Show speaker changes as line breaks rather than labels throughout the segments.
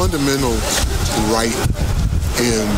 fundamental right in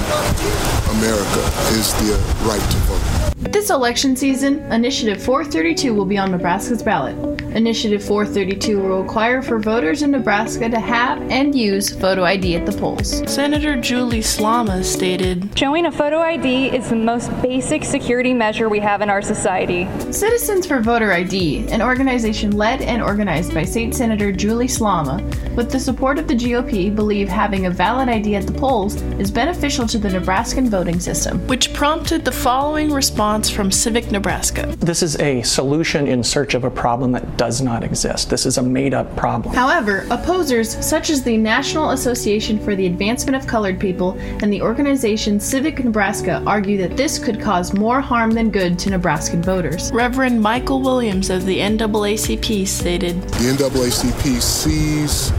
America is the right to vote.
This election season, Initiative 432 will be on Nebraska's ballot. Initiative 432 will require for voters in Nebraska to have and use photo ID at the polls.
Senator Julie Slama stated
Showing a photo ID is the most basic security measure we have in our society.
Citizens for Voter ID, an organization led and organized by State Senator Julie Slama, with the support of the GOP, believe having a valid ID at the polls is beneficial to the Nebraskan voting system.
Which prompted the following response from Civic Nebraska.
This is a solution in search of a problem that does not exist. This is a made up problem.
However, opposers such as the National Association for the Advancement of Colored People and the organization Civic Nebraska argue that this could cause more harm than good to Nebraskan voters.
Reverend Michael Williams of the NAACP stated
The NAACP sees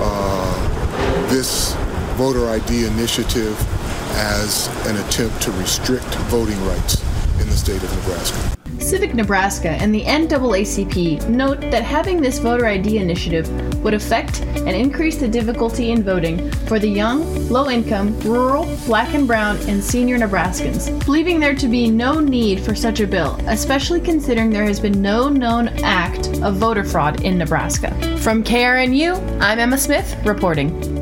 uh, this voter ID initiative as an attempt to restrict voting rights in the state of Nebraska.
Civic Nebraska and the NAACP note that having this voter ID initiative would affect and increase the difficulty in voting for the young, low income, rural, black and brown, and senior Nebraskans, believing there to be no need for such a bill, especially considering there has been no known act of voter fraud in Nebraska. From KRNU, I'm Emma Smith reporting.